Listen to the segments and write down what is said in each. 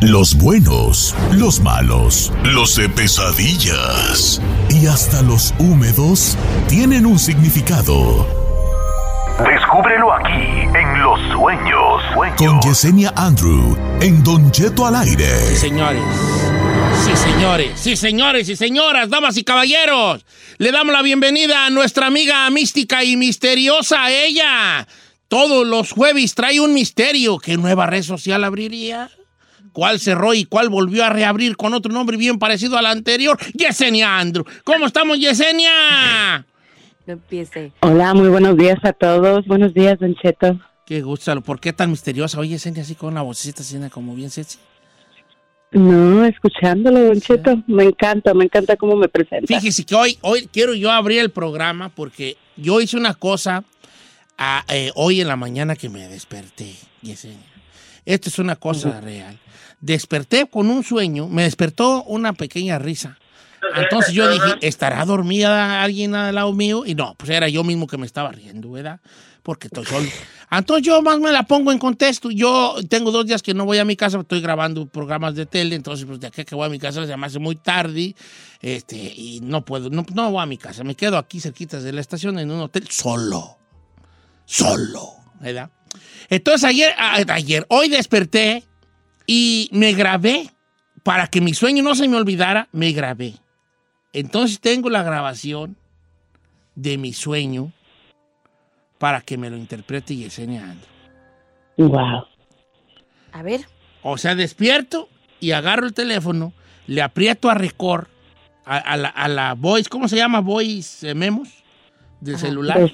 Los buenos, los malos, los de pesadillas y hasta los húmedos tienen un significado. Descúbrelo aquí en Los Sueños. Con Yesenia Andrew en Don Cheto al aire. Sí, señores. Sí, señores. Sí, señores y señoras, damas y caballeros. Le damos la bienvenida a nuestra amiga mística y misteriosa, ella. Todos los jueves trae un misterio. ¿Qué nueva red social abriría? ¿Cuál cerró y cuál volvió a reabrir con otro nombre bien parecido al anterior? Yesenia Andrew. ¿Cómo estamos, Yesenia? No empiece. Hola, muy buenos días a todos. Buenos días, Don Cheto. Qué gusto. ¿Por qué tan misteriosa? Oye, Yesenia, así con una vocecita así como bien sexy. No, escuchándolo, Don Cheto. Me encanta, me encanta cómo me presenta. Fíjese que hoy, hoy quiero yo abrir el programa porque yo hice una cosa a, eh, hoy en la mañana que me desperté, Yesenia. Esto es una cosa real. Desperté con un sueño, me despertó una pequeña risa. Entonces yo dije, ¿estará dormida alguien al lado mío? Y no, pues era yo mismo que me estaba riendo, ¿verdad? Porque estoy solo. Entonces yo más me la pongo en contexto. Yo tengo dos días que no voy a mi casa, estoy grabando programas de tele, entonces pues de aquí que voy a mi casa se me hace muy tarde este, y no puedo, no, no voy a mi casa. Me quedo aquí cerquita de la estación en un hotel solo. Solo, ¿verdad? Entonces ayer, ayer, hoy desperté y me grabé. Para que mi sueño no se me olvidara, me grabé. Entonces tengo la grabación de mi sueño para que me lo interprete Yesenia Andrew. Wow. A ver. O sea, despierto y agarro el teléfono, le aprieto a record, a, a la, a la voice, ¿cómo se llama? Voice eh, memos del celular.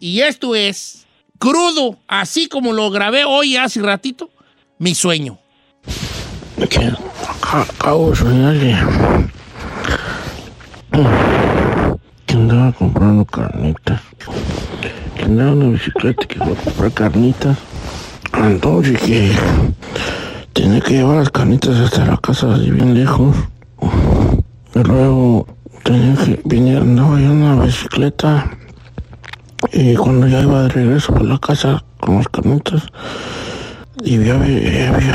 Y esto es crudo, así como lo grabé hoy hace ratito, mi sueño. que acabo de soñar que, que andaba comprando carnitas. Que andaba una bicicleta que fue a comprar carnitas. Entonces que tenía que llevar las carnitas hasta la casa así bien lejos. Y luego tenía que venir, andaba yo en una bicicleta. Y cuando ya iba de regreso por la casa con las carnitas, y había,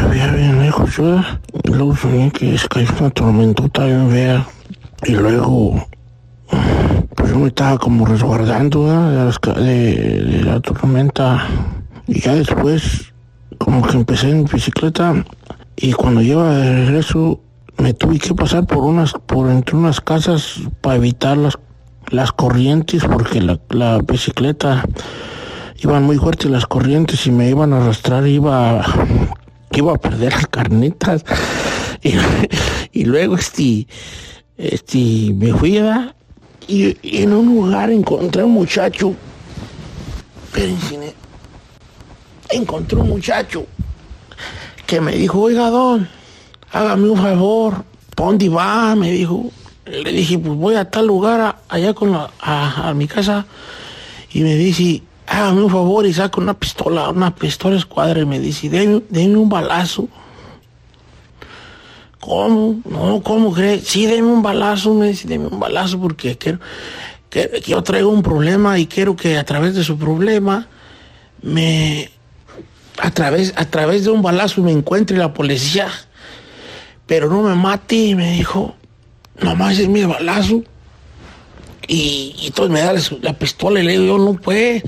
había bien lejos yo. Y luego soñé que se cayó una tormentota bien fea. Y luego, pues yo me estaba como resguardando ¿verdad? de, la tormenta. Y ya después, como que empecé en bicicleta. Y cuando iba de regreso, me tuve que pasar por unas, por entre unas casas para evitar las, las corrientes, porque la bicicleta iban muy fuertes las corrientes y me iban a arrastrar, iba, iba a perder las carnitas. Y, luego este, este, me fui ¿verdad? y, y en un lugar encontré un muchacho. Ne- encontré un muchacho que me dijo, oiga, don, hágame un favor, ¿pa' dónde va? Me dijo. Le dije, pues voy a tal lugar, a- allá con a, a mi casa. Y me dice, hágame un favor y saca una pistola, una pistola escuadra. Y me dice, deme, deme un balazo. ¿Cómo? No, ¿cómo cree? Sí, deme un balazo, me dice, deme un balazo porque quiero, que yo traigo un problema y quiero que a través de su problema me... A través, a través de un balazo me encuentre la policía, pero no me mate, me dijo. Nomás es mi balazo. Y, y entonces me da la, la pistola y le digo, yo no puede.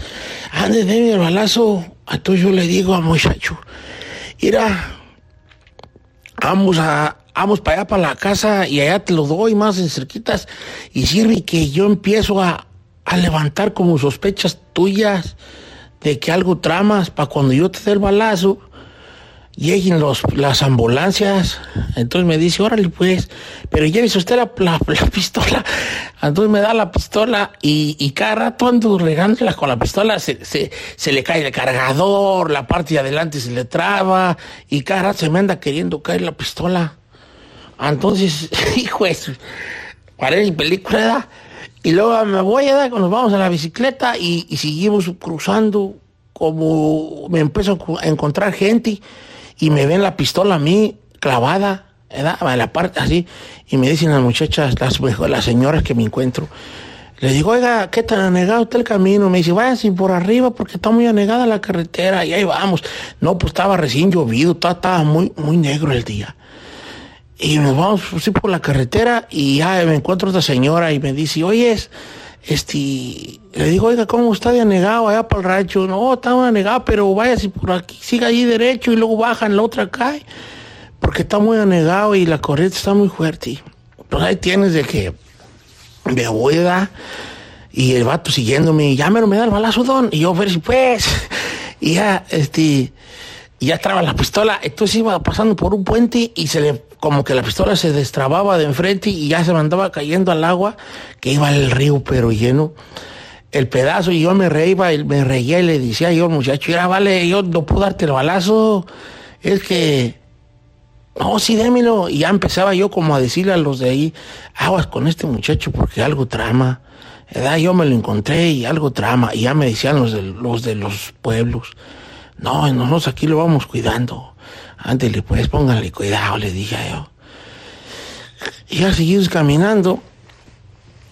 Ande, déme el balazo Entonces yo le digo al muchacho, mira, vamos a, vamos para allá para la casa y allá te lo doy más en cerquitas y sirve que yo empiezo a, a levantar como sospechas tuyas de que algo tramas para cuando yo te dé el balazo lleguen los, las ambulancias. Entonces me dice, órale pues, pero llévese usted la, la- la pistola. Entonces me da la pistola y, y cada rato ando regándola con la pistola, se, se, se le cae el cargador, la parte de adelante se le traba y cada rato se me anda queriendo caer la pistola. Entonces, hijo de su- parece película. Y luego me voy a dar, nos vamos a la bicicleta y, y seguimos cruzando como me empiezo a encontrar gente y me ven la pistola a mí clavada. A la parte así, y me dicen las muchachas, las, las señoras que me encuentro, le digo, oiga, ¿qué tan anegado está el camino? Me dice, váyanse por arriba porque está muy anegada la carretera y ahí vamos. No, pues estaba recién llovido, estaba, muy, muy negro el día. Y nos vamos así por la carretera y ya me encuentro otra señora y me dice, oye, este, le digo, oiga, ¿cómo está de anegado allá para el rancho? No, muy anegado, pero váyase por aquí, siga ahí derecho y luego bajan la otra calle, porque está muy anegado y la corriente está muy fuerte. Pues ahí tienes de que me voy a dar, y el vato siguiéndome, y ya me, me da el balazo, don, y yo, ver si pues, y ya, este, y ya traba la pistola, entonces iba pasando por un puente y se le, como que la pistola se destrababa de enfrente y ya se me andaba cayendo al agua, que iba el río pero lleno. El pedazo y yo me reía, y me reía y le decía yo muchacho, ya vale, yo no puedo darte el balazo, es que, no, sí, démelo. Y ya empezaba yo como a decirle a los de ahí, aguas con este muchacho porque algo trama. ¿verdad? Yo me lo encontré y algo trama. Y ya me decían los de los, de los pueblos, no, nosotros aquí lo vamos cuidando. Ándele, pues pónganle cuidado, le dije yo. Y ya seguimos caminando.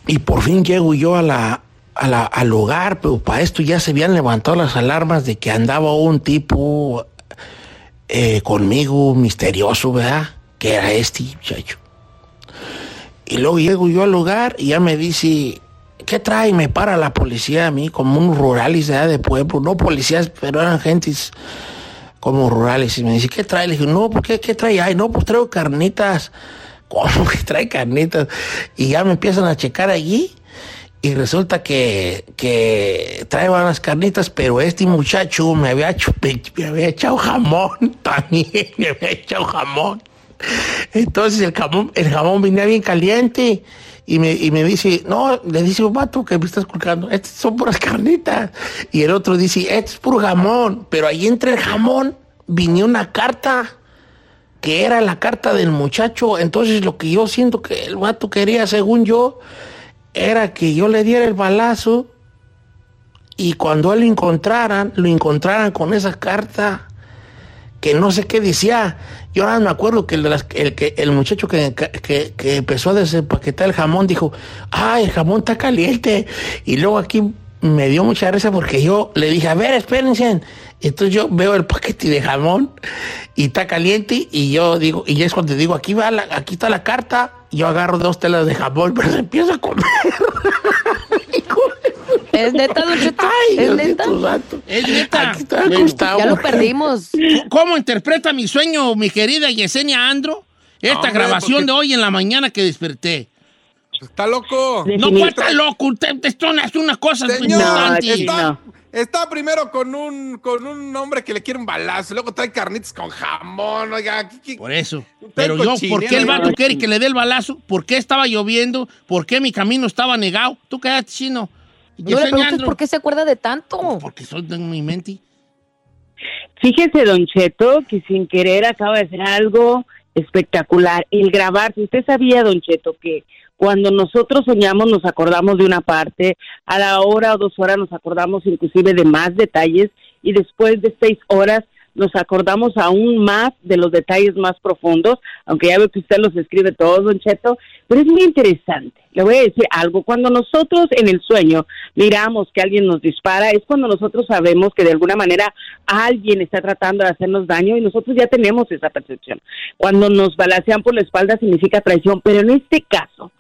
Y por fin llego yo a la, al lugar, pero para esto ya se habían levantado las alarmas de que andaba un tipo eh, conmigo, misterioso, ¿verdad? Que era este muchacho. Y luego llego yo al lugar y ya me dice, ¿qué trae? Me para la policía a mí, como unos rurales ¿verdad? de pueblo, no policías, pero eran gentes como rurales. Y me dice, ¿qué trae? Le dije, no, ¿por qué? ¿Qué trae? Ay, no, pues traigo carnitas. ¿Cómo que trae carnitas? Y ya me empiezan a checar allí. Y resulta que, que trae unas carnitas, pero este muchacho me había, hecho, me había echado jamón también, me había echado jamón. Entonces el jamón, el jamón venía bien caliente y me, y me dice, no, le dice un vato que me estás colgando, estas son puras carnitas. Y el otro dice, es puro jamón, pero ahí entre el jamón venía una carta que era la carta del muchacho. Entonces lo que yo siento que el vato quería, según yo, era que yo le diera el balazo y cuando él lo encontraran, lo encontraran con esa carta que no sé qué decía. Yo ahora me acuerdo que el, el, el muchacho que, que, que empezó a desempaquetar el jamón dijo, ah, el jamón está caliente. Y luego aquí me dio mucha risa porque yo le dije, a ver, espérense. Entonces yo veo el paquete de jamón y está caliente y yo digo, y es cuando digo, aquí va la, aquí está la carta, yo agarro dos telas de jamón, pero se empieza a comer. ¿Es neta, Don Cheto? Ay, ¿Es neta? Es neta. Aquí está Bueno, Gustavo. Ya lo perdimos. ¿Cómo interpreta mi sueño, mi querida Yesenia Andro? Esta Hombre, grabación porque- de hoy en la mañana que desperté. Está loco. No, pues está loco. Usted, es una cosa Señor, importante. está, no. está primero con un, con un hombre que le quiere un balazo, luego trae carnitas con jamón, oiga. ¿qué- qué- Por eso. Pero yo, ¿por qué el vato quiere que le dé el balazo? ¿Por qué estaba lloviendo? ¿Por qué mi camino estaba negado? Tú quedaste chino. No le preguntes Andro. por qué se acuerda de tanto. Porque soy de mi mente. Fíjese, Don Cheto, que sin querer acaba de hacer algo espectacular. El grabarse. Usted sabía, Don Cheto, que cuando nosotros soñamos nos acordamos de una parte, a la hora o dos horas nos acordamos inclusive de más detalles y después de seis horas nos acordamos aún más de los detalles más profundos, aunque ya veo que usted los escribe todos, Don Cheto, pero es muy interesante. Le voy a decir algo, cuando nosotros en el sueño miramos que alguien nos dispara, es cuando nosotros sabemos que de alguna manera alguien está tratando de hacernos daño y nosotros ya tenemos esa percepción. Cuando nos balacean por la espalda significa traición, pero en este caso,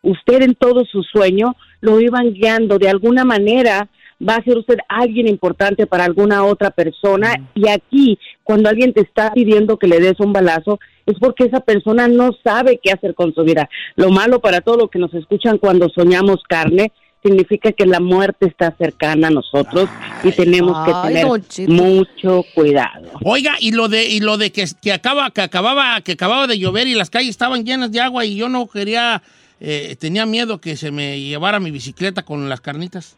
usted en todo su sueño lo iban guiando de alguna manera va a ser usted alguien importante para alguna otra persona. Y aquí, cuando alguien te está pidiendo que le des un balazo, es porque esa persona no sabe qué hacer con su vida. Lo malo para todo lo que nos escuchan cuando soñamos carne significa que la muerte está cercana a nosotros y tenemos que tener mucho cuidado. Oiga, y lo de y lo de que, que acaba que acababa que acababa de llover y las calles estaban llenas de agua y yo no quería eh, tenía miedo que se me llevara mi bicicleta con las carnitas.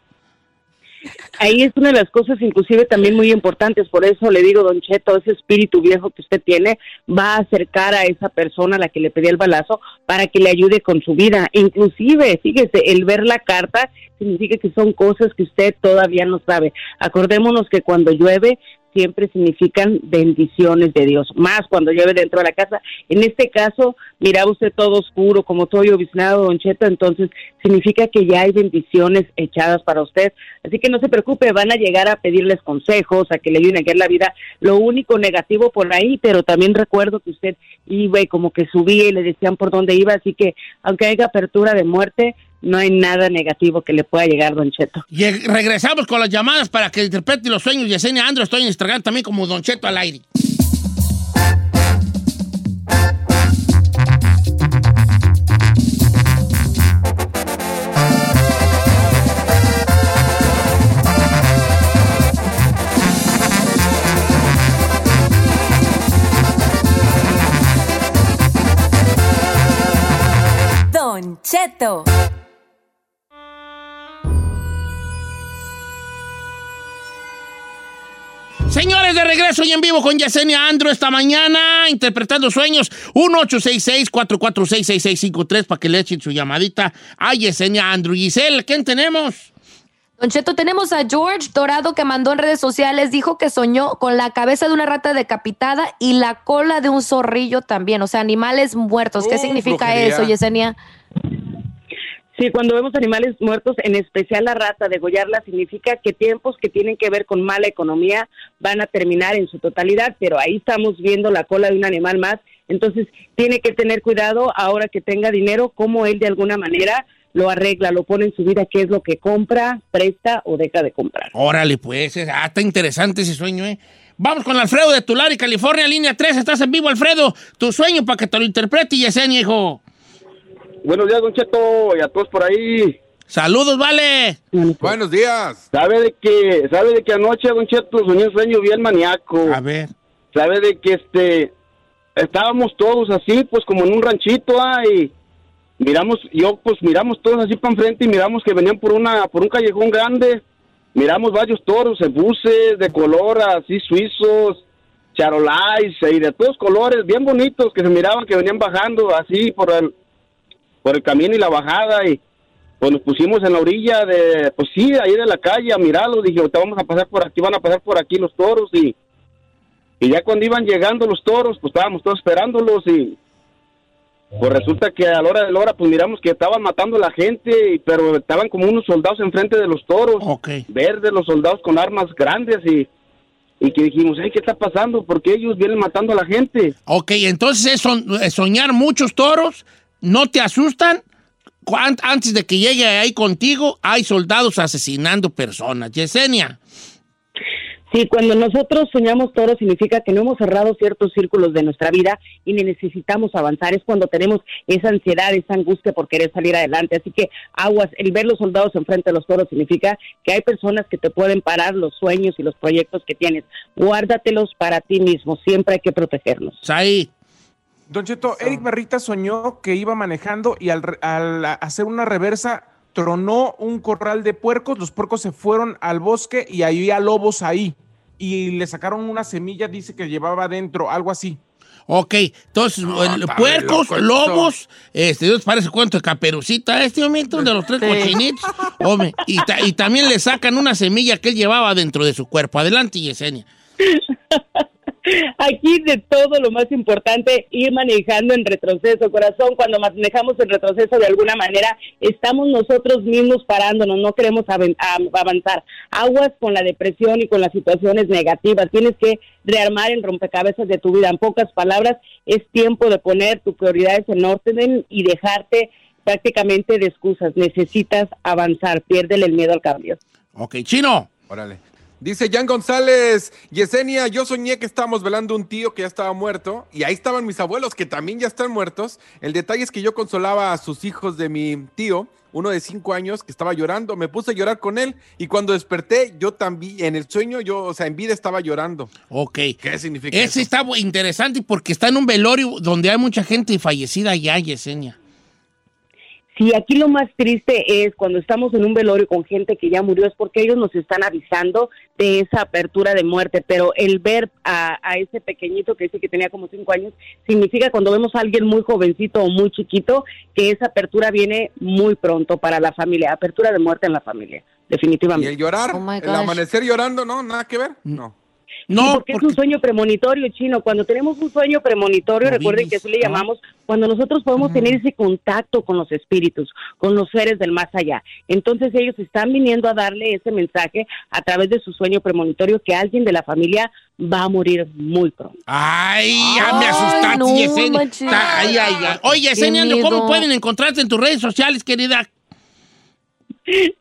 Ahí es una de las cosas inclusive también muy importantes, por eso le digo, don Cheto, ese espíritu viejo que usted tiene va a acercar a esa persona a la que le pedí el balazo para que le ayude con su vida. Inclusive, fíjese, el ver la carta significa que son cosas que usted todavía no sabe. Acordémonos que cuando llueve siempre significan bendiciones de Dios, más cuando llueve dentro de la casa. En este caso, miraba usted todo oscuro, como todo lloviznado, don Cheto, entonces significa que ya hay bendiciones echadas para usted. Así que no se preocupe, van a llegar a pedirles consejos, a que le ayuden a guiar la vida. Lo único negativo por ahí, pero también recuerdo que usted iba y como que subía y le decían por dónde iba, así que aunque haya apertura de muerte, no hay nada negativo que le pueda llegar, don Cheto. Y eh, regresamos con las llamadas para que interprete los sueños Yesenia Andro. Estoy en Instagram también como Don Cheto al aire. Don Cheto. Señores, de regreso y en vivo con Yesenia Andro esta mañana, interpretando sueños. 1-866-446-6653 para que le echen su llamadita a Yesenia Andro. Giselle, ¿quién tenemos? Don Cheto, tenemos a George Dorado que mandó en redes sociales, dijo que soñó con la cabeza de una rata decapitada y la cola de un zorrillo también, o sea, animales muertos. ¿Qué Uh, significa brujería. eso, Yesenia? Sí, cuando vemos animales muertos, en especial la rata, degollarla significa que tiempos que tienen que ver con mala economía van a terminar en su totalidad, pero ahí estamos viendo la cola de un animal más, entonces tiene que tener cuidado ahora que tenga dinero, cómo él de alguna manera lo arregla, lo pone en su vida, qué es lo que compra, presta o deja de comprar. Órale, pues, ah, está interesante ese sueño, ¿eh? Vamos con Alfredo de Tulare, California, línea 3. Estás en vivo, Alfredo. Tu sueño para que te lo interprete, Yesenia, hijo. Buenos días, Don Cheto, y a todos por ahí. Saludos, vale. Buenos días. ¿Sabe de que, sabe de que anoche, Don Cheto, soñé un sueño bien maníaco? A ver. ¿Sabe de que este, estábamos todos así, pues como en un ranchito, ah, y miramos, yo pues miramos todos así para enfrente y miramos que venían por una, por un callejón grande. Miramos varios toros, buses de color así suizos, charolais y de todos colores, bien bonitos, que se miraban que venían bajando así por el, por el camino y la bajada y pues nos pusimos en la orilla de, pues sí, ahí de la calle a mirarlos, dije, ahorita vamos a pasar por aquí, van a pasar por aquí los toros y, y ya cuando iban llegando los toros, pues estábamos todos esperándolos y pues resulta que a la hora de la hora, pues miramos que estaban matando a la gente, pero estaban como unos soldados enfrente de los toros, Ok. verdes, los soldados con armas grandes y, y que dijimos, "Ey, ¿qué está pasando? ¿Por qué ellos vienen matando a la gente? Ok, entonces es soñar muchos toros, ¿no te asustan? Antes de que llegue ahí contigo, hay soldados asesinando personas. Yesenia. Sí, cuando nosotros soñamos toro significa que no hemos cerrado ciertos círculos de nuestra vida y ne- necesitamos avanzar. Es cuando tenemos esa ansiedad, esa angustia por querer salir adelante. Así que aguas, el ver los soldados enfrente de los toros significa que hay personas que te pueden parar los sueños y los proyectos que tienes. Guárdatelos para ti mismo. Siempre hay que protegerlos. Ahí. Don Cheto, Eric Barrita soñó que iba manejando y al, hacer una reversa tronó un corral de puercos, los puercos se fueron al bosque y había lobos ahí. Y le sacaron una semilla, dice que llevaba adentro, algo así. Ok, entonces, el- puercos, loco lobos, este, Dios parece cuento de caperucita, este momento de los tres Sí. cochinitos, hombre, y, ta- y también le sacan una semilla que él llevaba dentro de su cuerpo. Adelante, Yesenia. Aquí de todo lo más importante, ir manejando en retroceso, corazón, cuando manejamos en retroceso de alguna manera, estamos nosotros mismos parándonos, no queremos avanzar. Aguas con la depresión y con las situaciones negativas, tienes que rearmar el rompecabezas de tu vida. En pocas palabras, es tiempo de poner tus prioridades en orden y dejarte prácticamente de excusas. Necesitas avanzar, piérdele el miedo al cambio. Ok, chino. Órale. Dice Jan González, Yesenia, yo soñé que estábamos velando un tío que ya estaba muerto y ahí estaban mis abuelos que también ya están muertos. El detalle es que yo consolaba a sus hijos de mi tío, uno de cinco años que estaba llorando, me puse a llorar con él y cuando desperté yo también, en el sueño yo, o sea, en vida estaba llorando. Ok. ¿Qué significa Ese eso? está interesante porque está en un velorio donde hay mucha gente fallecida ya, Yesenia. Sí, aquí lo más triste es cuando estamos en un velorio con gente que ya murió, es porque ellos nos están avisando de esa apertura de muerte, pero el ver a, a ese pequeñito que dice que tenía como cinco años, significa cuando vemos a alguien muy jovencito o muy chiquito, que esa apertura viene muy pronto para la familia, apertura de muerte en la familia, ¿Y definitivamente. el llorar? Oh ¿El amanecer llorando? No, nada que ver. No. Sí, No, porque, es un sueño premonitorio, chino. Cuando tenemos un sueño premonitorio, recuerden que así le ¿no? llamamos, cuando nosotros podemos tener ese contacto con los espíritus, con los seres del más allá. Entonces ellos están viniendo a darle ese mensaje a través de su sueño premonitorio que alguien de la familia va a morir muy pronto. Ay, ya me Ay, asustaste, no, Yesenia. ay, ay, ay. Oye, Yesenia, ¿cómo pueden encontrarte en tus redes sociales, querida?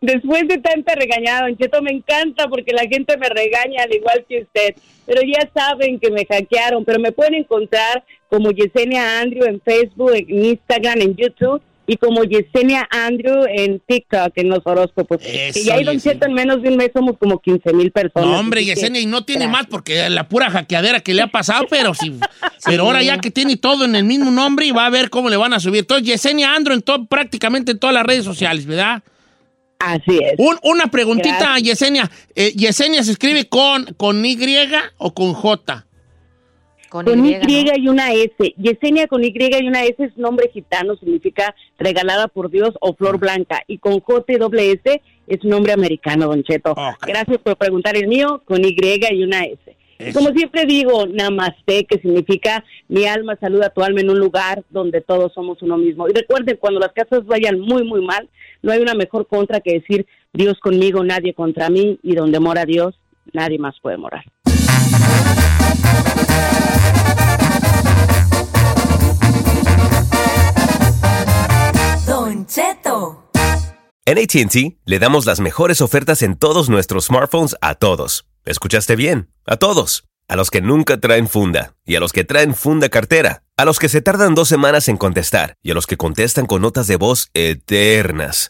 Después de tanta regañada, Don Cheto, me encanta porque la gente me regaña al igual que usted. Pero ya saben que me hackearon, pero me pueden encontrar como Yesenia Andrew en Facebook, en Instagram, en YouTube y como Yesenia Andrew en TikTok, en los horóscopos. Eso, y ahí, Don. Cheto, en menos de un mes somos como 15 mil personas. No, hombre, Yesenia, y no tiene Gracias. más porque la pura hackeadera que le ha pasado, pero sí. Pero ahora ya que tiene todo en el mismo nombre y va a ver cómo le van a subir. Entonces, Yesenia Andro en todo, prácticamente en todas las redes sociales, ¿verdad? Así es. Un- una preguntita, Gracias. Yesenia. Eh, ¿Yesenia se escribe con, con Y o con J? Con, Con Y, Y, ¿no? y una S. Yesenia con Y y una S es nombre gitano, significa regalada por Dios o flor blanca. Y con J y doble S es nombre americano, Don Cheto. Gracias por preguntar el mío con Y y una S. Eso. Como siempre digo, namaste, que significa mi alma saluda a tu alma en un lugar donde todos somos uno mismo. Y recuerden, cuando las cosas vayan muy, muy mal, no hay una mejor contra que decir Dios conmigo, nadie contra mí, y donde mora Dios, nadie más puede morar. Don Cheto. En ATT le damos las mejores ofertas en todos nuestros smartphones a todos. ¿Escuchaste bien? A todos. A los que nunca traen funda y a los que traen funda cartera. A los que se tardan dos semanas en contestar y a los que contestan con notas de voz eternas.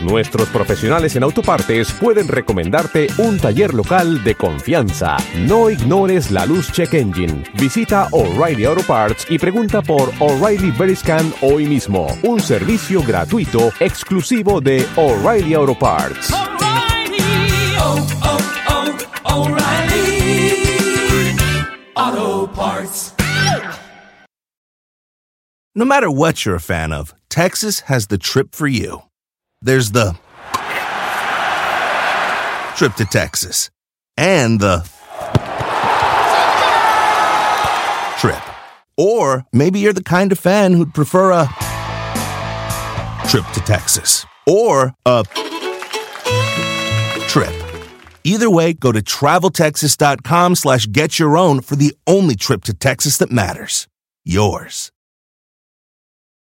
nuestros profesionales en autopartes pueden recomendarte un taller local de confianza. No ignores la luz check engine. Visita O'Reilly Auto Parts y pregunta por O'Reilly Veriscan hoy mismo. Un servicio gratuito exclusivo de O'Reilly Auto Parts. No matter what you're a fan of, Texas has the trip for you. There's the trip to Texas and the trip. Or maybe you're the kind of fan who'd prefer a trip to Texas or a trip. Either way, go to traveltexas.com slash get your own for the only trip to Texas that matters. Yours.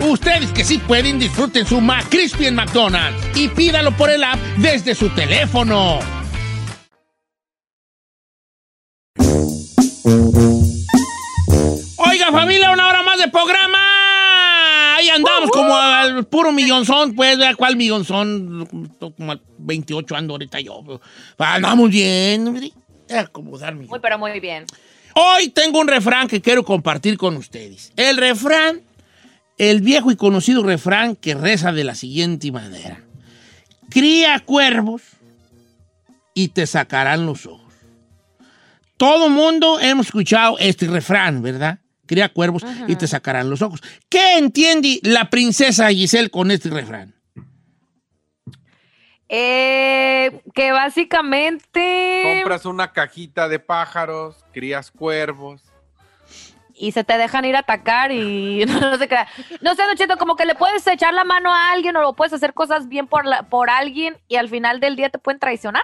Ustedes que sí pueden, disfruten su McCrispy en McDonald's y pídalo por el app desde su teléfono. Oiga, familia, una hora más de programa. Ahí andamos como al puro millonzón, pues, vea cuál millonzón. Como al 28 ando ahorita yo. Andamos bien. acomodarme. Muy, pero muy bien. Hoy tengo un refrán que quiero compartir con ustedes. El refrán, el viejo y conocido refrán que reza de la siguiente manera. Cría cuervos y te sacarán los ojos. Todo mundo hemos escuchado este refrán, ¿verdad? Cría cuervos y te sacarán los ojos. ¿Qué entiende la princesa Giselle con este refrán? Eh, que básicamente. Compras una cajita de pájaros, crías cuervos. Y se te dejan ir a atacar y no, sé qué. No sé, Don Cheto, como que le puedes echar la mano a alguien o lo puedes hacer cosas bien por, la- por alguien y al final del día te pueden traicionar.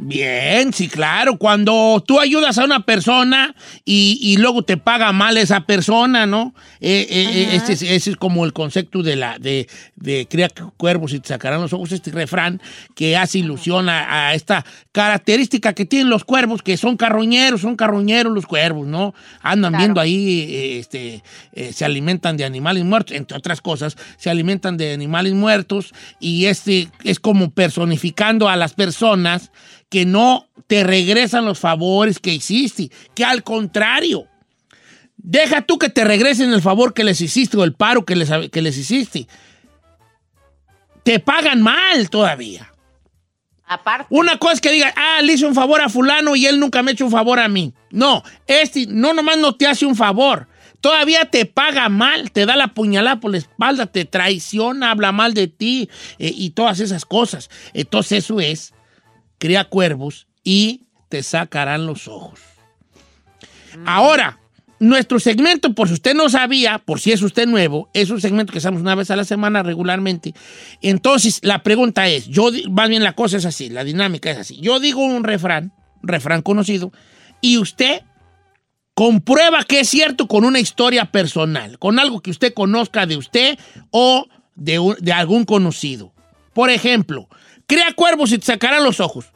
Bien, sí, claro. Cuando tú ayudas a una persona y, y luego te paga mal esa persona, ¿no? Eh, eh, eh, ese, es, como el concepto de la de, de cría cuervos y te sacarán los ojos, este refrán que hace ilusión a, a esta característica que tienen los cuervos, que son carroñeros, son carroñeros los cuervos, ¿no? Andan viendo ahí, este, eh, se alimentan de animales muertos, entre otras cosas, se alimentan de animales muertos y este es como personificando a las personas que no te regresan los favores que hiciste, que al contrario, deja tú que te regresen el favor que les hiciste o el paro que les, que les hiciste. Te pagan mal todavía. Aparte. Una cosa es que diga, ah, le hice un favor a fulano y él nunca me ha hecho un favor a mí. No, este no nomás no te hace un favor, todavía te paga mal, te da la puñalada por la espalda, te traiciona, habla mal de ti eh, y todas esas cosas. Entonces eso es, cría cuervos y te sacarán los ojos. Ahora, nuestro segmento, por si usted no sabía, por si es usted nuevo, es un segmento que hacemos una vez a la semana regularmente. Entonces, la pregunta es, yo, más bien la cosa es así, la dinámica es así. Yo digo un refrán, refrán conocido, y usted comprueba que es cierto con una historia personal, con algo que usted conozca de usted o de, un- de algún conocido. Por ejemplo, crea cuervos y te sacarán los ojos.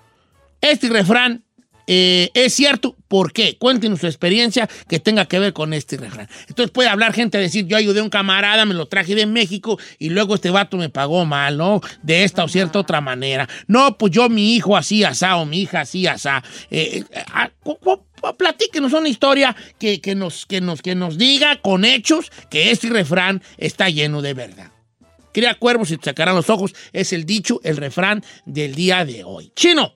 Este refrán eh, es cierto. ¿Por qué? Cuéntenos su experiencia que tenga que ver con este refrán. Entonces puede hablar gente a decir, yo ayudé a un camarada, me lo traje de México y luego este vato me pagó mal, ¿no? De esta o cierta otra manera. No, pues yo mi hijo así asá o mi hija así asá. Eh, eh, ah, platíquenos una historia que nos, que, nos, que nos diga con hechos que este refrán está lleno de verdad. Cría cuervos y te sacarán los ojos. Es el dicho, el refrán del día de hoy. Chino,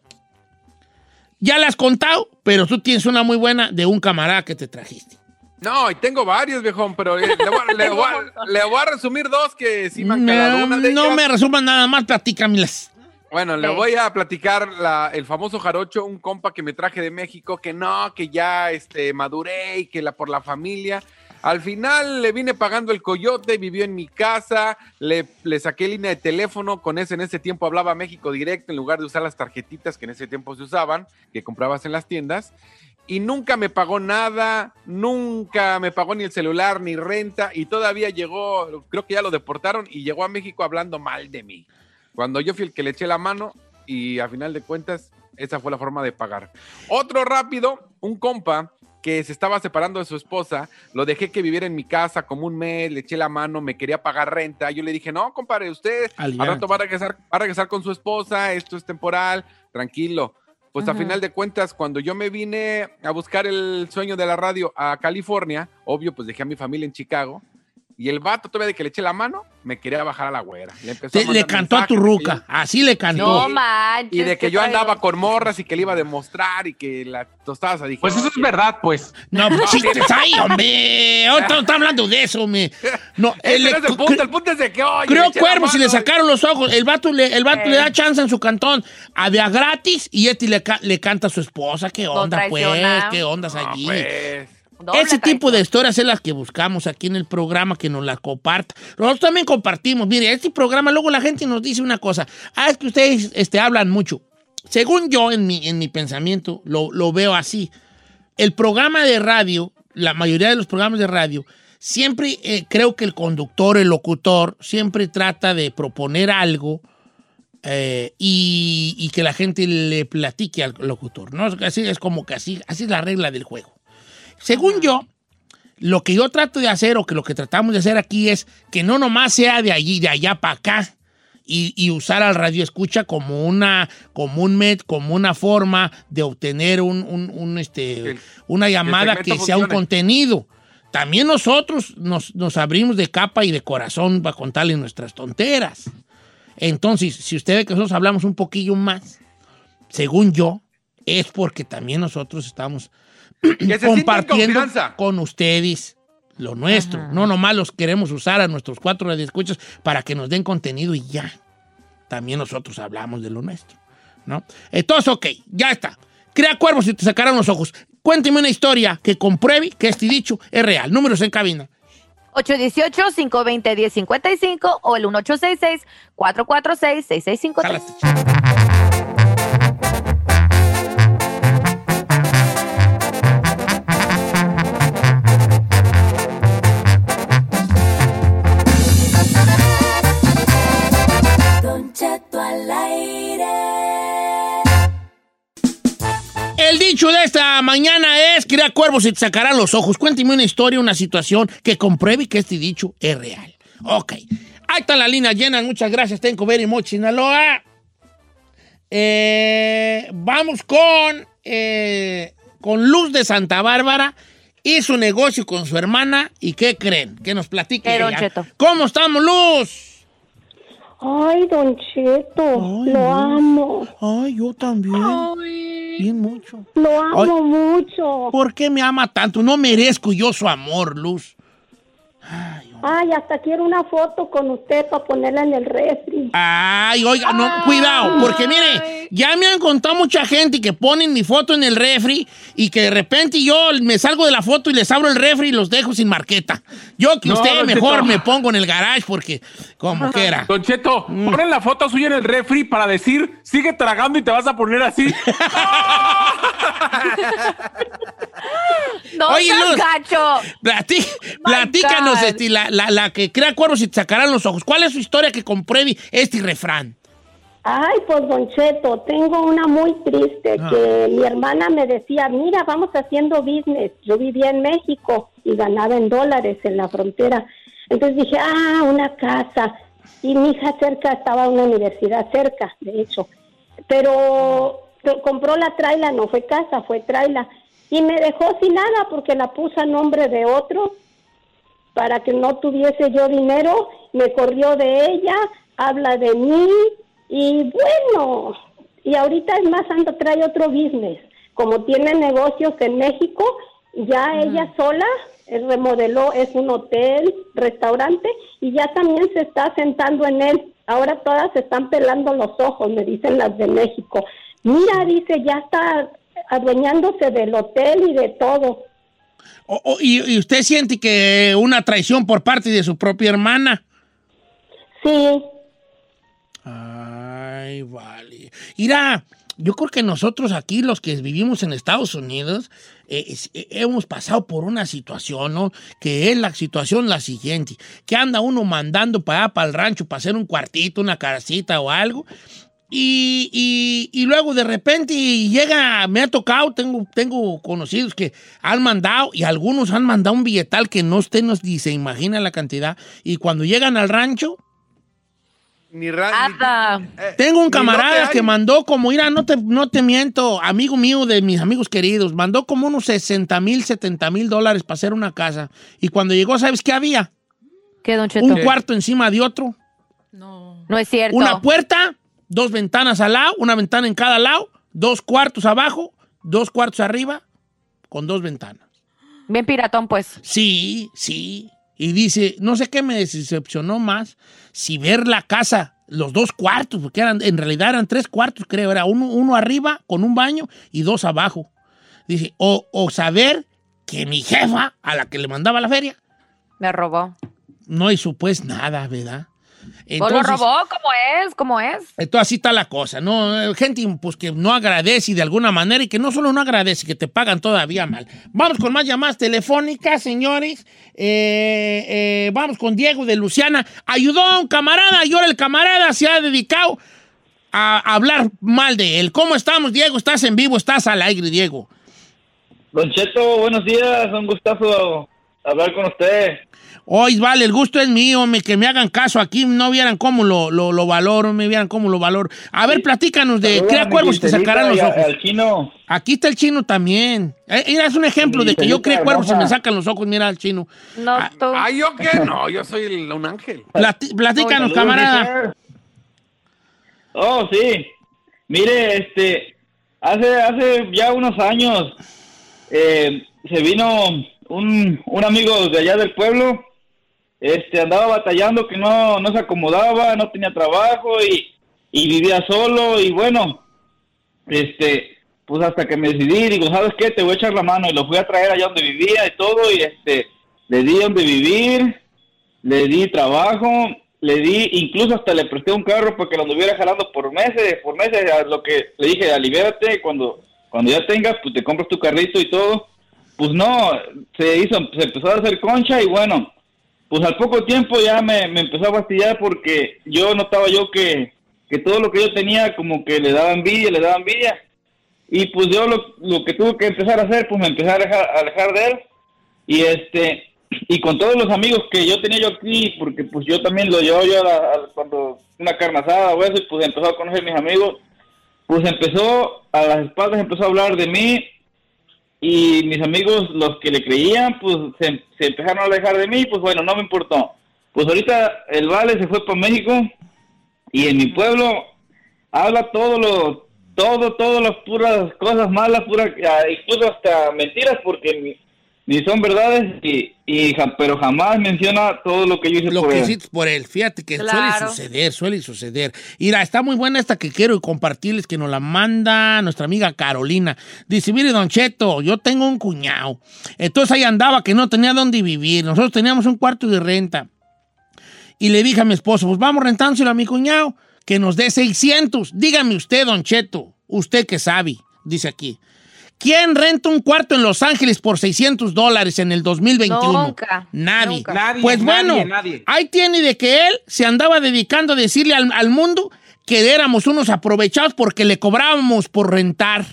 ya la has contado, pero tú tienes una muy buena de un camarada que te trajiste. No, y tengo varios, viejón, pero eh, le, voy, a- le voy a- le voy a resumir dos que sí me han quedado. Una de no ellas- me resumas nada más, platícamelas. Bueno, le voy a platicar la- el famoso jarocho, un compa que me traje de México, que no, que ya este, maduré y que la, por la familia. Al final le vine pagando el coyote, vivió en mi casa, le, saqué línea de teléfono, con ese en ese tiempo hablaba México directo en lugar de usar las tarjetitas que en ese tiempo se usaban, que comprabas en las tiendas. Y nunca me pagó nada, nunca me pagó ni el celular ni renta y todavía llegó, creo que ya lo deportaron y llegó a México hablando mal de mí. Cuando yo fui el que le eché la mano y a final de cuentas esa fue la forma de pagar. Otro rápido, un compa que se estaba separando de su esposa, lo dejé que viviera en mi casa como un mes, le eché la mano, me quería pagar renta, yo le dije, no, compadre, usted al rato va a regresar, va a regresar con su esposa, esto es temporal, tranquilo. Pues a Ajá. final de cuentas, cuando yo me vine a buscar el sueño de la radio a California, obvio, pues dejé a mi familia en Chicago, y el vato, todavía de que le eché la mano, me quería bajar a la güera. Le, empezó Te- a le mandar cantó a tu ruca, así le cantó. No manches. y de que yo andaba con morras y que le iba a demostrar y que la tostada se dijo. Pues eso es verdad, pues. No, pues chistes ahí, hombre. Ahorita no está hablando de eso, me. No, no el punto, el punto es de que, oye, Creo cuervos y le sacaron los ojos. El vato le, el vato le da chance en su cantón a de a gratis y este le, ca- le canta a su esposa. ¿Qué onda, pues? ¿Qué ondas allí? pues. Doble Ese tipo de historias es las que buscamos aquí en el programa, que nos las comparta. Nosotros también compartimos. Mire, este programa, luego la gente nos dice una cosa. Ah, es que ustedes este, hablan mucho. Según yo, en mi, en mi pensamiento, lo, lo veo así. El programa de radio, la mayoría de los programas de radio, siempre eh, creo que el conductor, el locutor, siempre trata de proponer algo eh, y, y que la gente le platique al locutor, ¿no? Así es como que así, así es la regla del juego. Según yo, lo que yo trato de hacer o que lo que tratamos de hacer aquí es que no nomás sea de allí, de allá para acá. Y, y usar al radio escucha como una, como un med- como una forma de obtener un, un- un, este, una llamada que sea un contenido. También nosotros nos, nos abrimos de capa y de corazón para contarles nuestras tonteras. Entonces, si usted ve que nosotros hablamos un poquillo más, según yo, es porque también nosotros estamos Que se sienta en compartiendo confianza. con ustedes lo nuestro. No nomás los queremos usar a nuestros cuatro radioescuchas para que nos den contenido y ya. También nosotros hablamos de lo nuestro, ¿no? Entonces, ok, ya está. Crea cuervos y te sacarán los ojos. Cuénteme una historia que compruebe que este dicho es real. Números en cabina. 818-520-1055 o el 1866-446-6653. Dicho de esta mañana es, crea cuervos y te sacarán los ojos. Cuénteme una historia, una situación que compruebe que este dicho es real. Ok. Ahí está la línea llena. Muchas gracias. Tengo very much, Sinaloa. Eh, vamos con, eh, con Luz de Santa Bárbara y su negocio con su hermana. ¿Y qué creen? Que nos platique. Don ella. Cheto. ¿Cómo estamos, Luz? Ay, Don Cheto, Ay, lo no. amo. Ay, yo también. Bien mucho. Lo amo Ay. mucho. ¿Por qué me ama tanto? No merezco yo su amor, Luz. Ay, hasta quiero una foto con usted para ponerla en el refri. Ay, oiga, no, cuidado, porque mire, ya me han contado mucha gente que ponen mi foto en el refri y que de repente yo me salgo de la foto y les abro el refri y los dejo sin marqueta. Yo que No, usted mejor Cheto. me pongo en el garage porque, como que era. Don Cheto, Mm. ponen la foto suya en el refri para decir, sigue tragando y te vas a poner así. No Oye, Luz. gacho. Platí- platícanos, este, la, la- la que crea cuervos y te sacarán los ojos. ¿Cuál es su historia que compruebe este refrán? Ay, pues Don Cheto, tengo una muy triste Ah. que mi hermana me decía, mira, vamos haciendo business. Yo vivía en México y ganaba en dólares en la frontera. Entonces dije, ah, una casa. Y mi hija cerca estaba una universidad cerca, de hecho. Pero compró la traila, no fue casa, fue traila. Y me dejó sin nada porque la puse a nombre de otro para que no tuviese yo dinero, me corrió de ella, habla de mí y bueno, y ahorita es más, anda, trae otro business. Como tiene negocios en México, ya ella sola eh, remodeló, es un hotel, restaurante y ya también se está sentando en él. Ahora todas se están pelando los ojos, me dicen las de México. Mira, dice, ya está adueñándose del hotel y de todo. O- o- y, y usted siente que una traición por parte de su propia hermana? Sí. Ay, vale. Mira, yo creo que nosotros aquí, los que vivimos en Estados Unidos, eh, eh, hemos pasado por una situación, ¿no? Que es la situación la siguiente, que anda uno mandando para allá, para el rancho, para hacer un cuartito, una casita o algo, y, y- y luego de repente llega, me ha tocado, tengo, tengo conocidos que han mandado, y algunos han mandado un billetal que no usted nos ni se imagina la cantidad, y cuando llegan al rancho, Ni Ada. tengo un camarada que mandó como, mira, no te, no te miento, amigo mío de mis amigos queridos, mandó como unos 60 mil, 70 mil dólares para hacer una casa. Y cuando llegó, ¿sabes qué había? ¿Qué, Don Cheto? Un cuarto encima de otro, No es cierto. una puerta, dos ventanas al lado, una ventana en cada lado, dos cuartos abajo, dos cuartos arriba, con dos ventanas. Bien piratón, pues. Sí, sí. Y dice, no sé qué me decepcionó más, si ver la casa, los dos cuartos, porque eran, en realidad eran tres cuartos, creo, era uno, uno arriba con un baño y dos abajo. Dice, o, o saber que mi jefa, a la que le mandaba la feria, Me robó. no hizo pues nada, ¿verdad? Pues lo Entonces, robó, como es, como es. entonces así está la cosa, ¿no? Gente pues que no agradece de alguna manera y que no solo no agradece, que te pagan todavía mal. Vamos con más llamadas telefónicas, señores. Eh, eh, vamos con Diego de Luciana. Ayudó a un camarada y ahora el camarada se ha dedicado a hablar mal de él. ¿Cómo estamos, Diego? ¿Estás en vivo? ¿Estás al aire, Diego? Don Cheto, buenos días, un gustazo hablar con usted. Hoy, vale, el gusto es mío, me, que me hagan caso aquí, no vieran cómo lo, lo, lo valoro, me vieran cómo lo valoro. A ver, platícanos de Saluda qué a mi acuerdos te Gintelita sacarán los ojos. al chino. Aquí está el chino también. Eh, mira, es un ejemplo Mi de que yo creo cuervos y me sacan los ojos, mira al chino. No, tú. Ah, ¿yo qué? No, yo soy el- un ángel. Plati- platícanos, Saludos, camarada. Oh, sí. Mire, este, hace, hace ya unos años eh, se vino un, un amigo de allá del pueblo, este, andaba batallando que no, no se acomodaba, no tenía trabajo y, y vivía solo y bueno, este, pues hasta que me decidí, digo, ¿sabes qué? Te voy a echar la mano y lo fui a traer allá donde vivía y todo y este, le di donde vivir, le di trabajo, le di, incluso hasta le presté un carro porque lo anduviera jalando por meses, por meses, a lo que le dije, alibérate, cuando, cuando ya tengas, pues te compras tu carrito y todo. Pues no, se hizo, se empezó a hacer concha y bueno, pues al poco tiempo ya me, me empezó a fastidiar porque yo notaba yo que, que todo lo que yo tenía como que le daba envidia, le daba envidia. Y pues yo lo, lo que tuve que empezar a hacer, pues me empecé a alejar, a alejar de él. Y este, y con todos los amigos que yo tenía yo aquí, porque pues yo también lo llevo yo a, cuando una carne asada o eso, pues empezó a conocer mis amigos, pues empezó a las espaldas, empezó a hablar de mí, y mis amigos, los que le creían, pues se, se empezaron a alejar de mí, pues bueno, no me importó. Pues ahorita el Vale se fue para México, y en mi pueblo habla todo lo, todo, todas las puras cosas malas, puras, incluso hasta mentiras, porque ni, son verdades, y, y pero jamás menciona todo lo que yo hice Lo por que él. hiciste por él, fíjate que Claro. suele suceder, suele suceder. Mira, está muy buena esta que quiero compartirles, que nos la manda nuestra amiga Carolina. Dice, mire, Don Cheto, yo tengo un cuñado. Entonces ahí andaba que no tenía dónde vivir. Nosotros teníamos un cuarto de renta. Y le dije a mi esposo, pues vamos rentándoselo a mi cuñado, que nos dé 600. Dígame usted, Don Cheto, usted que sabe, dice aquí. ¿Quién renta un cuarto en Los Ángeles por 600 dólares en el 2021? Nunca, Nadie. nunca. Nadie, pues nadie, bueno, nadie. ahí tiene de que él se andaba dedicando a decirle al, al mundo que éramos unos aprovechados porque le cobrábamos por rentar.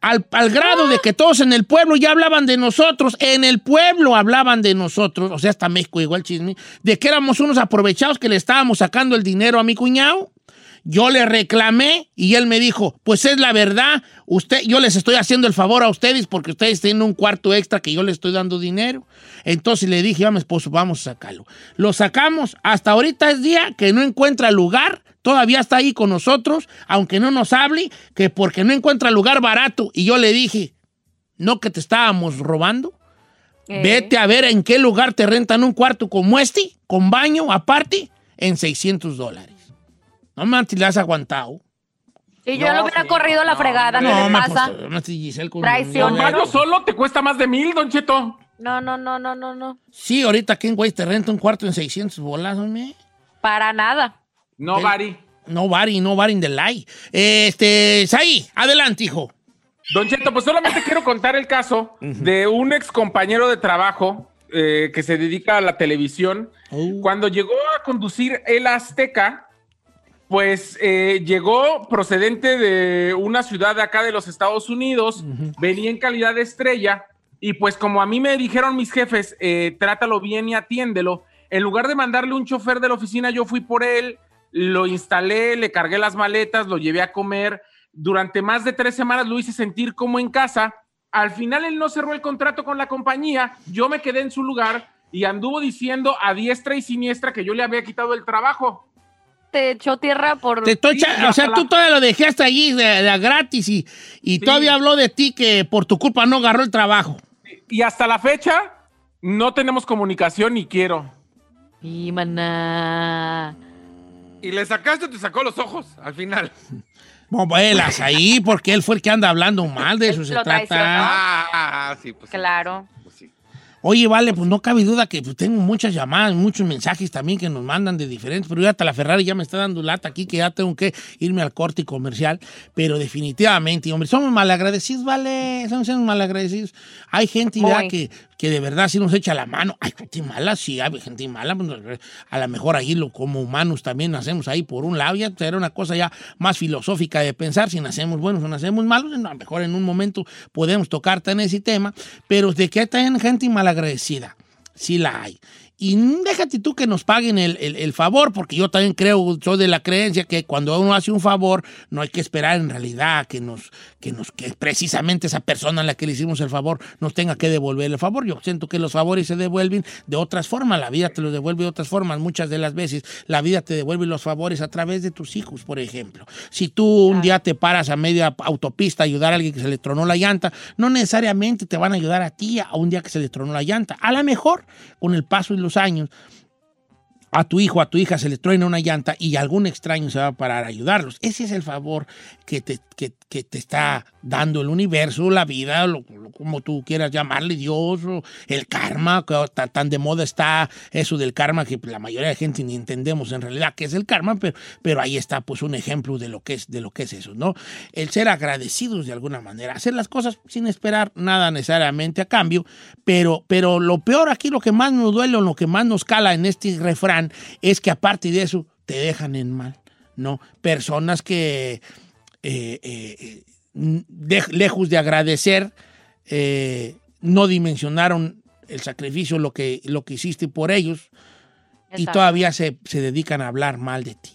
Al, al grado de que todos en el pueblo ya hablaban de nosotros, en el pueblo hablaban de nosotros, o sea, hasta México igual chisme, de que éramos unos aprovechados que le estábamos sacando el dinero a mi cuñado. Yo le reclamé y él me dijo, pues es la verdad, usted, yo les estoy haciendo el favor a ustedes porque ustedes tienen un cuarto extra que yo les estoy dando dinero. Entonces le dije a mi esposo, vamos a sacarlo. Lo sacamos, hasta ahorita es día que no encuentra lugar, todavía está ahí con nosotros, aunque no nos hable, que porque no encuentra lugar barato. Y yo le dije, no que te estábamos robando. Eh. Vete a ver en qué lugar te rentan un cuarto como este, con baño aparte, en 600 dólares. No me le has aguantado. Y yo lo hubiera corrido la fregada, ¿qué le ma, pasa? pues, no, con- Traición. no, Con baño solo te cuesta más de mil, Don Cheto. No, no, no, no, no, no. Sí, ahorita aquí en Güey te renta un cuarto en 600 bolas, hombre. Para nada. No, Bari. No bari, no bari in the light. Este, Saí, adelante, hijo. Don Cheto, pues solamente quiero contar el caso de un ex compañero de trabajo eh, que se dedica a la televisión. Cuando llegó a conducir el Azteca, pues eh, llegó procedente de una ciudad de acá de los Estados Unidos, venía en calidad de estrella, y pues como a mí me dijeron mis jefes, eh, trátalo bien y atiéndelo, en lugar de mandarle un chofer de la oficina, yo fui por él, lo instalé, le cargué las maletas, lo llevé a comer. Durante más de tres semanas lo hice sentir como en casa. Al final él no cerró el contrato con la compañía, yo me quedé en su lugar y anduvo diciendo a diestra y siniestra que yo le había quitado el trabajo. Te echó tierra por... Te estoy Sí, o sea, tú todavía lo dejaste allí de, de gratis y, y todavía habló de ti que por tu culpa no agarró el trabajo. Y hasta la fecha no tenemos comunicación ni quiero. Y maná. Y le sacaste o te sacó los ojos al final. Bobelas ahí, porque él fue el que anda hablando mal de eso se trata. Ah, sí, pues. sí. Claro. Pues. Oye, vale, pues no cabe duda que pues, tengo muchas llamadas, muchos mensajes también que nos mandan de diferentes, pero ya hasta la Ferrari ya me está dando lata aquí que ya tengo que irme al corte comercial, pero definitivamente, hombre, somos malagradecidos, vale, somos malagradecidos. Hay gente ya que, que de verdad sí nos echa la mano. Hay gente mala, sí, hay gente mala, pues, a lo mejor ahí lo, como humanos también nacemos ahí por un lado, ya será una cosa ya más filosófica de pensar si nacemos buenos o nacemos malos, a lo mejor en un momento podemos tocar en ese tema, pero de que hay gente malagradecida, sí la hay. Y déjate tú que nos paguen el, el- el favor, porque yo también creo, soy de la creencia que cuando uno hace un favor, no hay que esperar en realidad que nos, que nos, que precisamente esa persona a la que le hicimos el favor nos tenga que devolver el favor. Yo siento que los favores se devuelven de otras formas, la vida te los devuelve de otras formas. Muchas de las veces la vida te devuelve los favores a través de tus hijos, por ejemplo. Si tú un día te paras a media autopista a ayudar a alguien que se le tronó la llanta, no necesariamente te van a ayudar a ti a un día que se le tronó la llanta. A lo mejor, con el paso de los años, a tu hijo, a tu hija se le truena una llanta y algún extraño se va a parar a ayudarlos. Ese es el favor que te, que, te está dando el universo, la vida, lo- lo- como tú quieras llamarle, Dios, el karma, que ta- tan de moda está eso del karma que la mayoría de gente ni entendemos en realidad qué es el karma, pero, pero ahí está pues un ejemplo de lo que es, de lo que es eso, ¿no? El ser agradecidos de alguna manera, hacer las cosas sin esperar nada necesariamente a cambio, pero, pero lo peor aquí, lo que más nos duele o lo que más nos cala en este refrán es que aparte de eso te dejan en mal, ¿no? Personas que eh, eh, eh, de- lejos de agradecer, eh, no dimensionaron el sacrificio, lo que, lo que hiciste por ellos, y todavía se, se dedican a hablar mal de ti.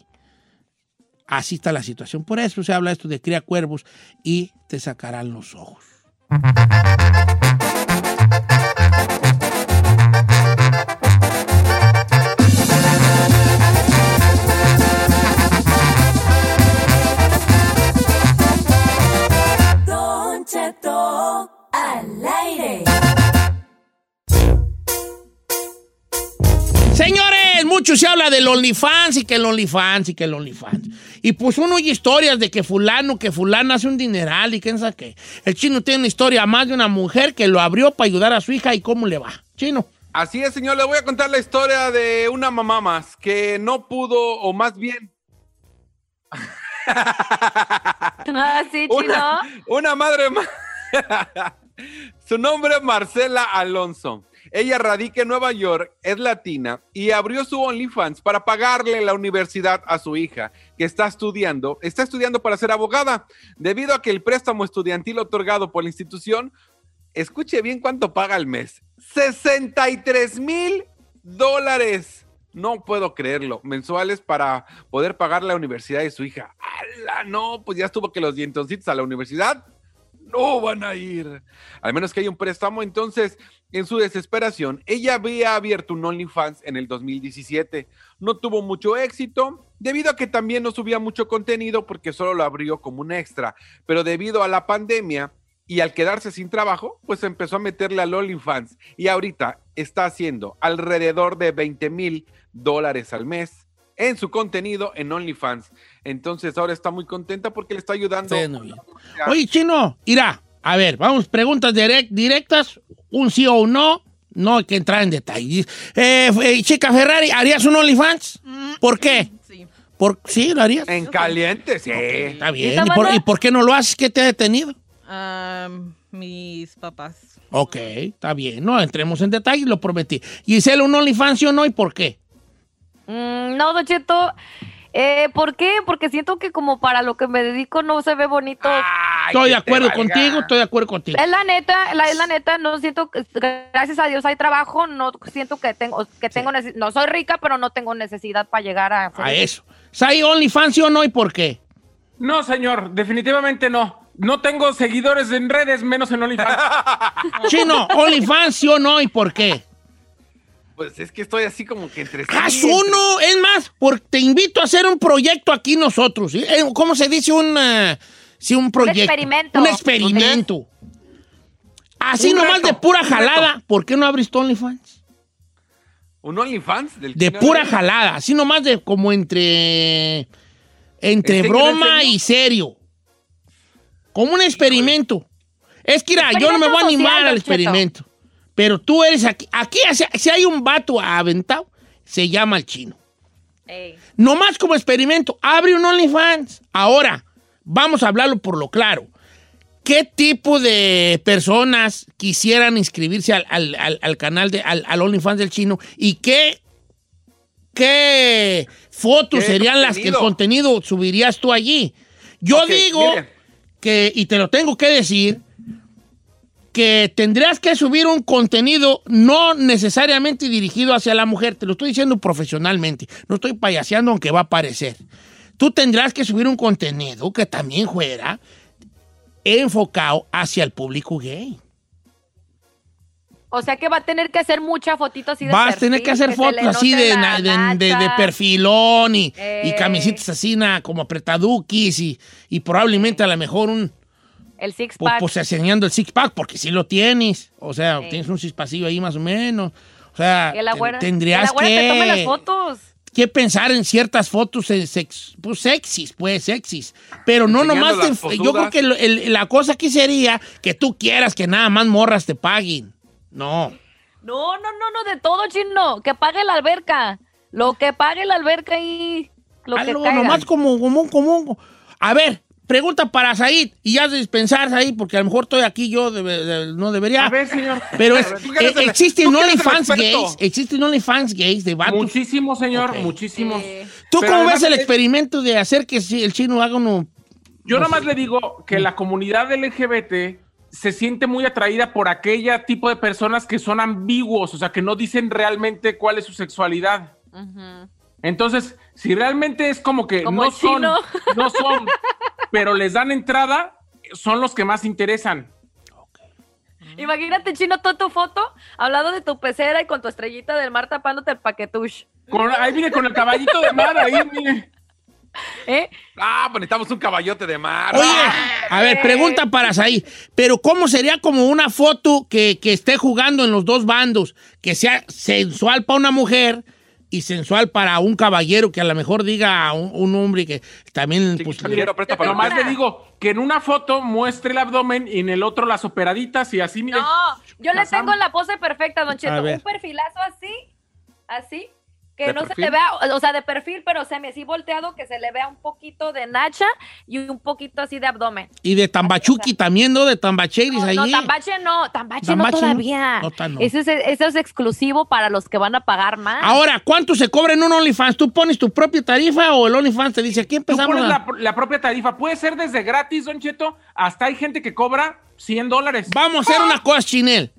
Así está la situación. Por eso se habla esto de cría cuervos y te sacarán los ojos. Mucho se habla del OnlyFans y que el OnlyFans y que el OnlyFans. Y pues uno oye historias de que fulano, que fulano hace un dineral y quién sabe qué. El chino tiene una historia más de una mujer que lo abrió para ayudar a su hija y cómo le va. Chino. Así es, señor. Le voy a contar la historia de una mamá más que no pudo, o más bien, Ah, sí, chino. una, una madre más. Su nombre es Marcela Alonso. Ella radica en Nueva York, es latina y abrió su OnlyFans para pagarle la universidad a su hija, que está estudiando, está estudiando para ser abogada, debido a que el préstamo estudiantil otorgado por la institución, escuche bien cuánto paga al mes, 63 mil dólares. No puedo creerlo. Mensuales para poder pagar la universidad de su hija. ¡Hala! No, pues ya estuvo que los dientoncitos a la universidad no van a ir. Al menos que haya un préstamo. Entonces, en su desesperación, ella había abierto un OnlyFans en el 2017. No tuvo mucho éxito debido a que también no subía mucho contenido porque solo lo abrió como un extra. Pero debido a la pandemia y al quedarse sin trabajo, pues empezó a meterle al OnlyFans. Y ahorita está haciendo alrededor de 20 mil dólares al mes en su contenido en OnlyFans. Entonces ahora está muy contenta porque le está ayudando. Oye, chino, irá. A ver, vamos, preguntas direct- directas, un sí o un no. No hay que entrar en detalles. Eh, eh, chica Ferrari, ¿harías un OnlyFans? ¿Por qué? Sí. ¿Por, ¿Sí, lo harías? En caliente, sí. Está bien. ¿Y por, y por qué no lo haces? ¿Qué te ha detenido? Mis papás. Ok, está bien. No entremos en detalles, lo prometí. Gisela, ¿un OnlyFans sí o no? ¿Y por qué? Mm, no, Don Cheto. Eh, ¿Por qué? Porque siento que como para lo que me dedico no se ve bonito. Estoy de acuerdo contigo, estoy de acuerdo contigo. Es la neta, la, es la neta, no siento, que- gracias a Dios hay trabajo, no siento que tengo, que tengo, nece- no soy rica, pero no tengo necesidad para llegar a... A eso. ¿Hay OnlyFans sí o no? ¿Y por qué? No, señor, definitivamente no. No tengo seguidores en redes, menos en OnlyFans. Chino, ¿OnlyFans sí o no? ¿Y por qué? Pues es que estoy así como que entre. Haz sí, entre- uno, es más, porque te invito a hacer un proyecto aquí nosotros. ¿sí? Eh, ¿Cómo se dice un, eh, sí, un proyecto? experimento. Un experimento. Así Un nomás reto, de pura un reto. jalada. ¿Por qué no abriste OnlyFans? ¿Un OnlyFans? Del De pura jalada. Así nomás de como entre. Entre ¿En serio, broma y serio. Como un experimento. Es que, mira, yo no me voy a animar social, al experimento. Pero tú eres aquí. Aquí, si, hay un vato aventado, se llama el chino. Ey. Nomás como experimento, abre un OnlyFans. Ahora, vamos a hablarlo por lo claro. ¿Qué tipo de personas quisieran inscribirse al, al- al- al canal, de, al, al OnlyFans del chino? ¿Y qué, qué fotos ¿Qué serían las que el contenido? subirías tú allí? Yo digo que, y te lo tengo que decir, que tendrías que subir un contenido no necesariamente dirigido hacia la mujer, te lo estoy diciendo profesionalmente, no estoy payaseando aunque va a parecer. Tú tendrás que subir un contenido que también fuera enfocado hacia el público gay. O sea que va a tener que hacer mucha fotito así de Vas a tener que hacer fotos así de, perfilón y, y Eh. camisitas así na, como apretaduquis y, y probablemente a lo mejor un, El six pues, pack. pues enseñando el six pack, porque sí lo tienes. O sea, tienes un six pasillo ahí más o menos. O sea, que la ten- güera, tendrías que la güera te tome las que, fotos. que pensar en ciertas fotos sex- pues, sexys, pues sexys. Pero no Enseñando nomás, te- yo creo que el- la cosa aquí sería que tú quieras que nada más morras te paguen. No. No, no, no, no, de todo, chino. Que pague la alberca. Lo que pague la alberca y lo que Algo caiga. nomás como común, común. A ver, pregunta para Said. Y ya dispensar, Said, porque a lo mejor estoy aquí yo, debe- de- no debería. A ver, señor. Pero es- ver, tú eh, existen tú OnlyFans gays. Existen OnlyFans gays de vatos. Muchísimos, señor, Ok. muchísimos. ¿Tú Pero cómo ves el experimento de hacer que el chino haga uno... Yo no nomás sé. le digo que la comunidad LGBT se siente muy atraída por aquella tipo de personas que son ambiguos, o sea, que no dicen realmente cuál es su sexualidad. Entonces, si realmente es como que Como no son, no son, pero les dan entrada, son los que más interesan. Imagínate, chino, toda tu foto hablando de tu pecera y con tu estrellita del mar tapándote el paquetush. Con- ahí viene con el caballito de mar, ahí mire. ¿Eh? Ah, pues necesitamos un caballote de mar. Oye, a ver, pregunta para Said. Pero ¿cómo sería como una foto que, que esté jugando en los dos bandos? Que sea sensual para una mujer y sensual para un caballero que a lo mejor diga a un, un hombre que también... pues, caballero, presta para Nomás le digo que en una foto muestre el abdomen y en el otro las operaditas y así, mire. No, yo le tengo la pose perfecta, Don Cheto. Un perfilazo así, así, que ¿De no se le vea, o sea, de perfil, pero semi así volteado, que se le vea un poquito de nacha y un poquito así de abdomen. Y de Tambachuki también, ¿no? De Tambacheris No, ahí. no, tambache no, tambache, Tambache no todavía. No, no. Ese, es, exclusivo para los que van a pagar más. Ahora, ¿cuánto se cobra en un OnlyFans? ¿Tú pones tu propia tarifa o el OnlyFans te dice aquí Tú empezamos? pones a- la, la propia tarifa. Puede ser desde gratis, Don Cheto, hasta hay gente que cobra 100 dólares. Vamos a hacer una cosa, Chinel.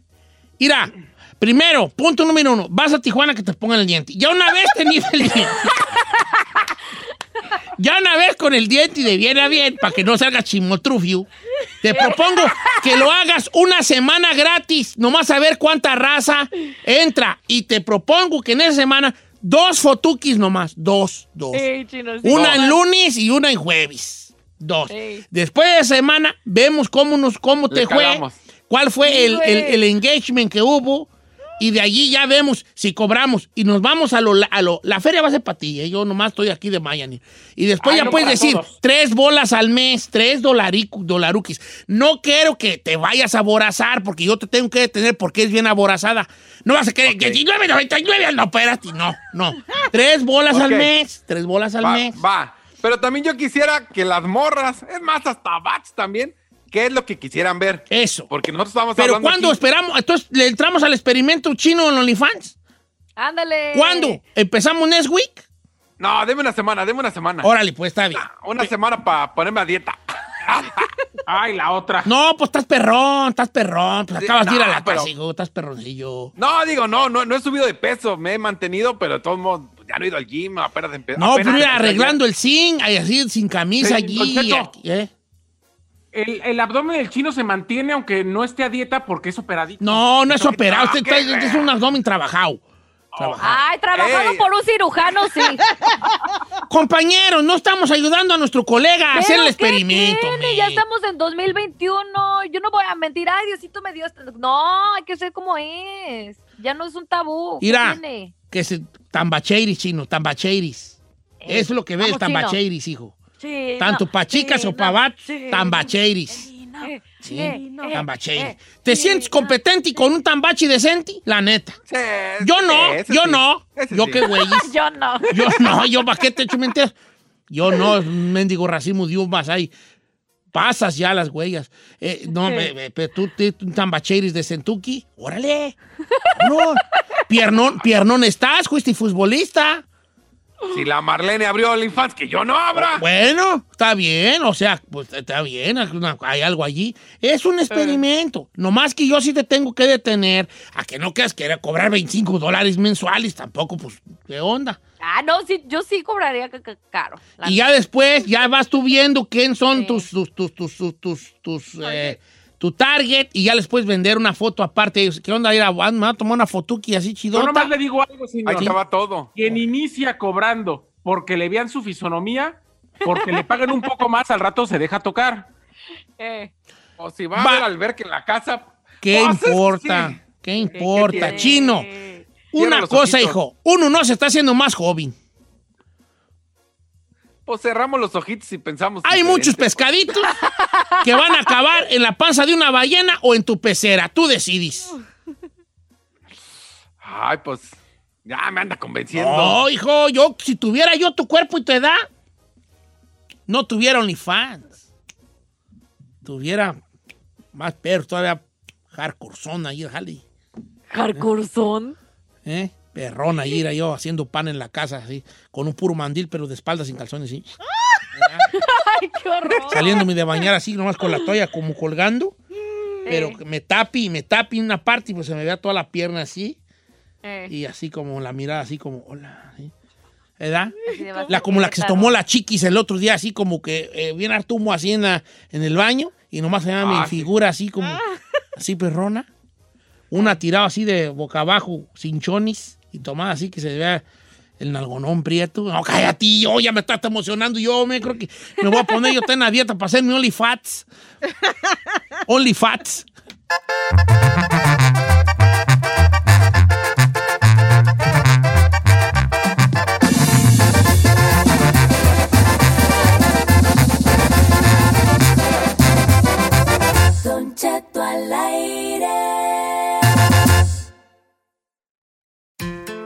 Mira, primero, punto número uno, vas a Tijuana que te pongan el diente. Ya una vez tenías el diente. Ya una vez con el diente y de bien a bien, para que no salga chimotrufio, te propongo que lo hagas una semana gratis, nomás a ver cuánta raza entra. Y te propongo que en esa semana, dos fotukis nomás, dos, dos. Ey, chino, sí. Una en lunes y una en jueves. Dos. Ey. Después de esa semana, vemos cómo, nos, cómo Le te fue, calamos. cuál fue Sí, el, el- güey. el engagement que hubo. Y de allí ya vemos si cobramos. Y nos vamos a lo. A lo la feria va a ser para ti. ¿eh? Yo nomás estoy aquí de Miami. Y después Ay, ya no puedes decir todos. tres bolas al mes, tres dolaruquis. No quiero que te vayas a aborazar porque yo te tengo que detener porque es bien aborazada. No vas a querer. 19.99, no, espérate. No, no. Tres bolas al mes. Tres bolas al va, mes. va. Pero también yo quisiera que las morras, es más, hasta bats también, ¿qué es lo que quisieran ver? Eso. Porque nosotros estamos Pero hablando ¿cuándo aquí- esperamos? Entonces, ¿le entramos al experimento chino en OnlyFans? Ándale. ¿Cuándo? ¿Empezamos next week? No, deme una semana, deme una semana. Órale, pues está bien. Una semana para ponerme a dieta. Ay, la otra. No, pues estás perrón, estás perrón. Pues acabas de ir a no, la pero- estás perroncillo. No, digo, no, no, no he subido de peso, me he mantenido, pero de todos modos, pues, ya no he ido al gym, apenas empe- No, apenas pero empecé arreglando el zinc, así, sin camisa Sí, allí. Aquí, ¿eh? El, el abdomen del chino se mantiene aunque no esté a dieta porque es operadito. No, no es operado, usted está- es un abdomen trabajado. Trabajado. Ay, trabajado Ey. por un cirujano, sí. Compañeros, no estamos ayudando a nuestro colega a hacer el ¿Pero qué experimento. tiene? Ya estamos en 2021. Yo no voy a mentir. Ay, Diosito me dio. No, hay que ser como es. Ya no es un tabú. ¿Qué Mira, que se tambacheiris, chino, tambacheiris. Eh, Eso es lo que ves, chino. tambacheiris, hijo. Sí, Tanto no, para chicas sí, o para no, bat, sí, tambacheiris. no, Sí, tambache. ¿Te sientes competente y con un tambachi decente? La neta. yo no, yo sí, no. ese Yo sí. qué güey. Yo no. Yo no, yo para qué te echo mentiras. Yo no, un mendigo racimo de uvas ahí. Pasas ya las huellas. Eh, no, pero tú, tú, tú tambacheris de Kentucky, órale. No, piernón, piernón estás, fuiste futbolista. Si la Marlene abrió OnlyFans, que yo no abra. Bueno, está bien, o sea, pues está bien, hay algo allí. Es un experimento. Nomás que yo sí te tengo que detener a que no quieras querer cobrar 25 dólares mensuales, tampoco, pues, ¿qué onda? Ah, no, sí, yo sí cobraría ca- ca- caro. Y ya después, ya vas tú viendo quién son tus, tus, tus, tus, tus, tus, tus, eh, tu target y ya les puedes vender una foto aparte. ¿Qué onda? Ir a, me voy a tomar una fotuki así Yo chidota. nomás le digo algo, señor. Ahí va todo. Quien inicia cobrando porque le vean su fisonomía, porque le paguen un poco más, al rato se deja tocar. Eh. O si va, Va. a ver en la casa. ¿Qué pues, es- importa? sí. ¿Qué importa? Chino. Una cosa, ojitos. hijo. Uno no se está haciendo más joven. Pues cerramos los ojitos y pensamos. Hay diferente. muchos pescaditos que van a acabar en la panza de una ballena o en tu pecera. Tú decides. Ay, pues. Ya me anda convenciendo. No, hijo, yo, si tuviera yo tu cuerpo y tu edad, no tuviera OnlyFans. Tuviera más perros, todavía hardcore son ahí, jale. Hardcore son. ¿Eh? Perrón ahí era yo haciendo pan en la casa, así, con un puro mandil, pero de espaldas sin calzones, sí. Ay, qué horror. Saliéndome de bañar así, nomás con la toalla como colgando. Pero que me tapi, me tapi en una parte y pues se me vea toda la pierna así. Eh. Y así como la mirada, así como, hola. ¿sí? De La, como la que se tomó la chiquis el otro día, así como que eh, bien hartumo así en, la- en el baño y nomás se llama Ah, mi figura así como, así perrona. Una tirada así de boca abajo, sin chonis y tomada así que se vea el nalgonón prieto. No, cállate, yo ya me estás emocionando. Yo me creo que me voy a poner, yo estoy en la dieta para hacer mi OnlyFats. OnlyFats. Don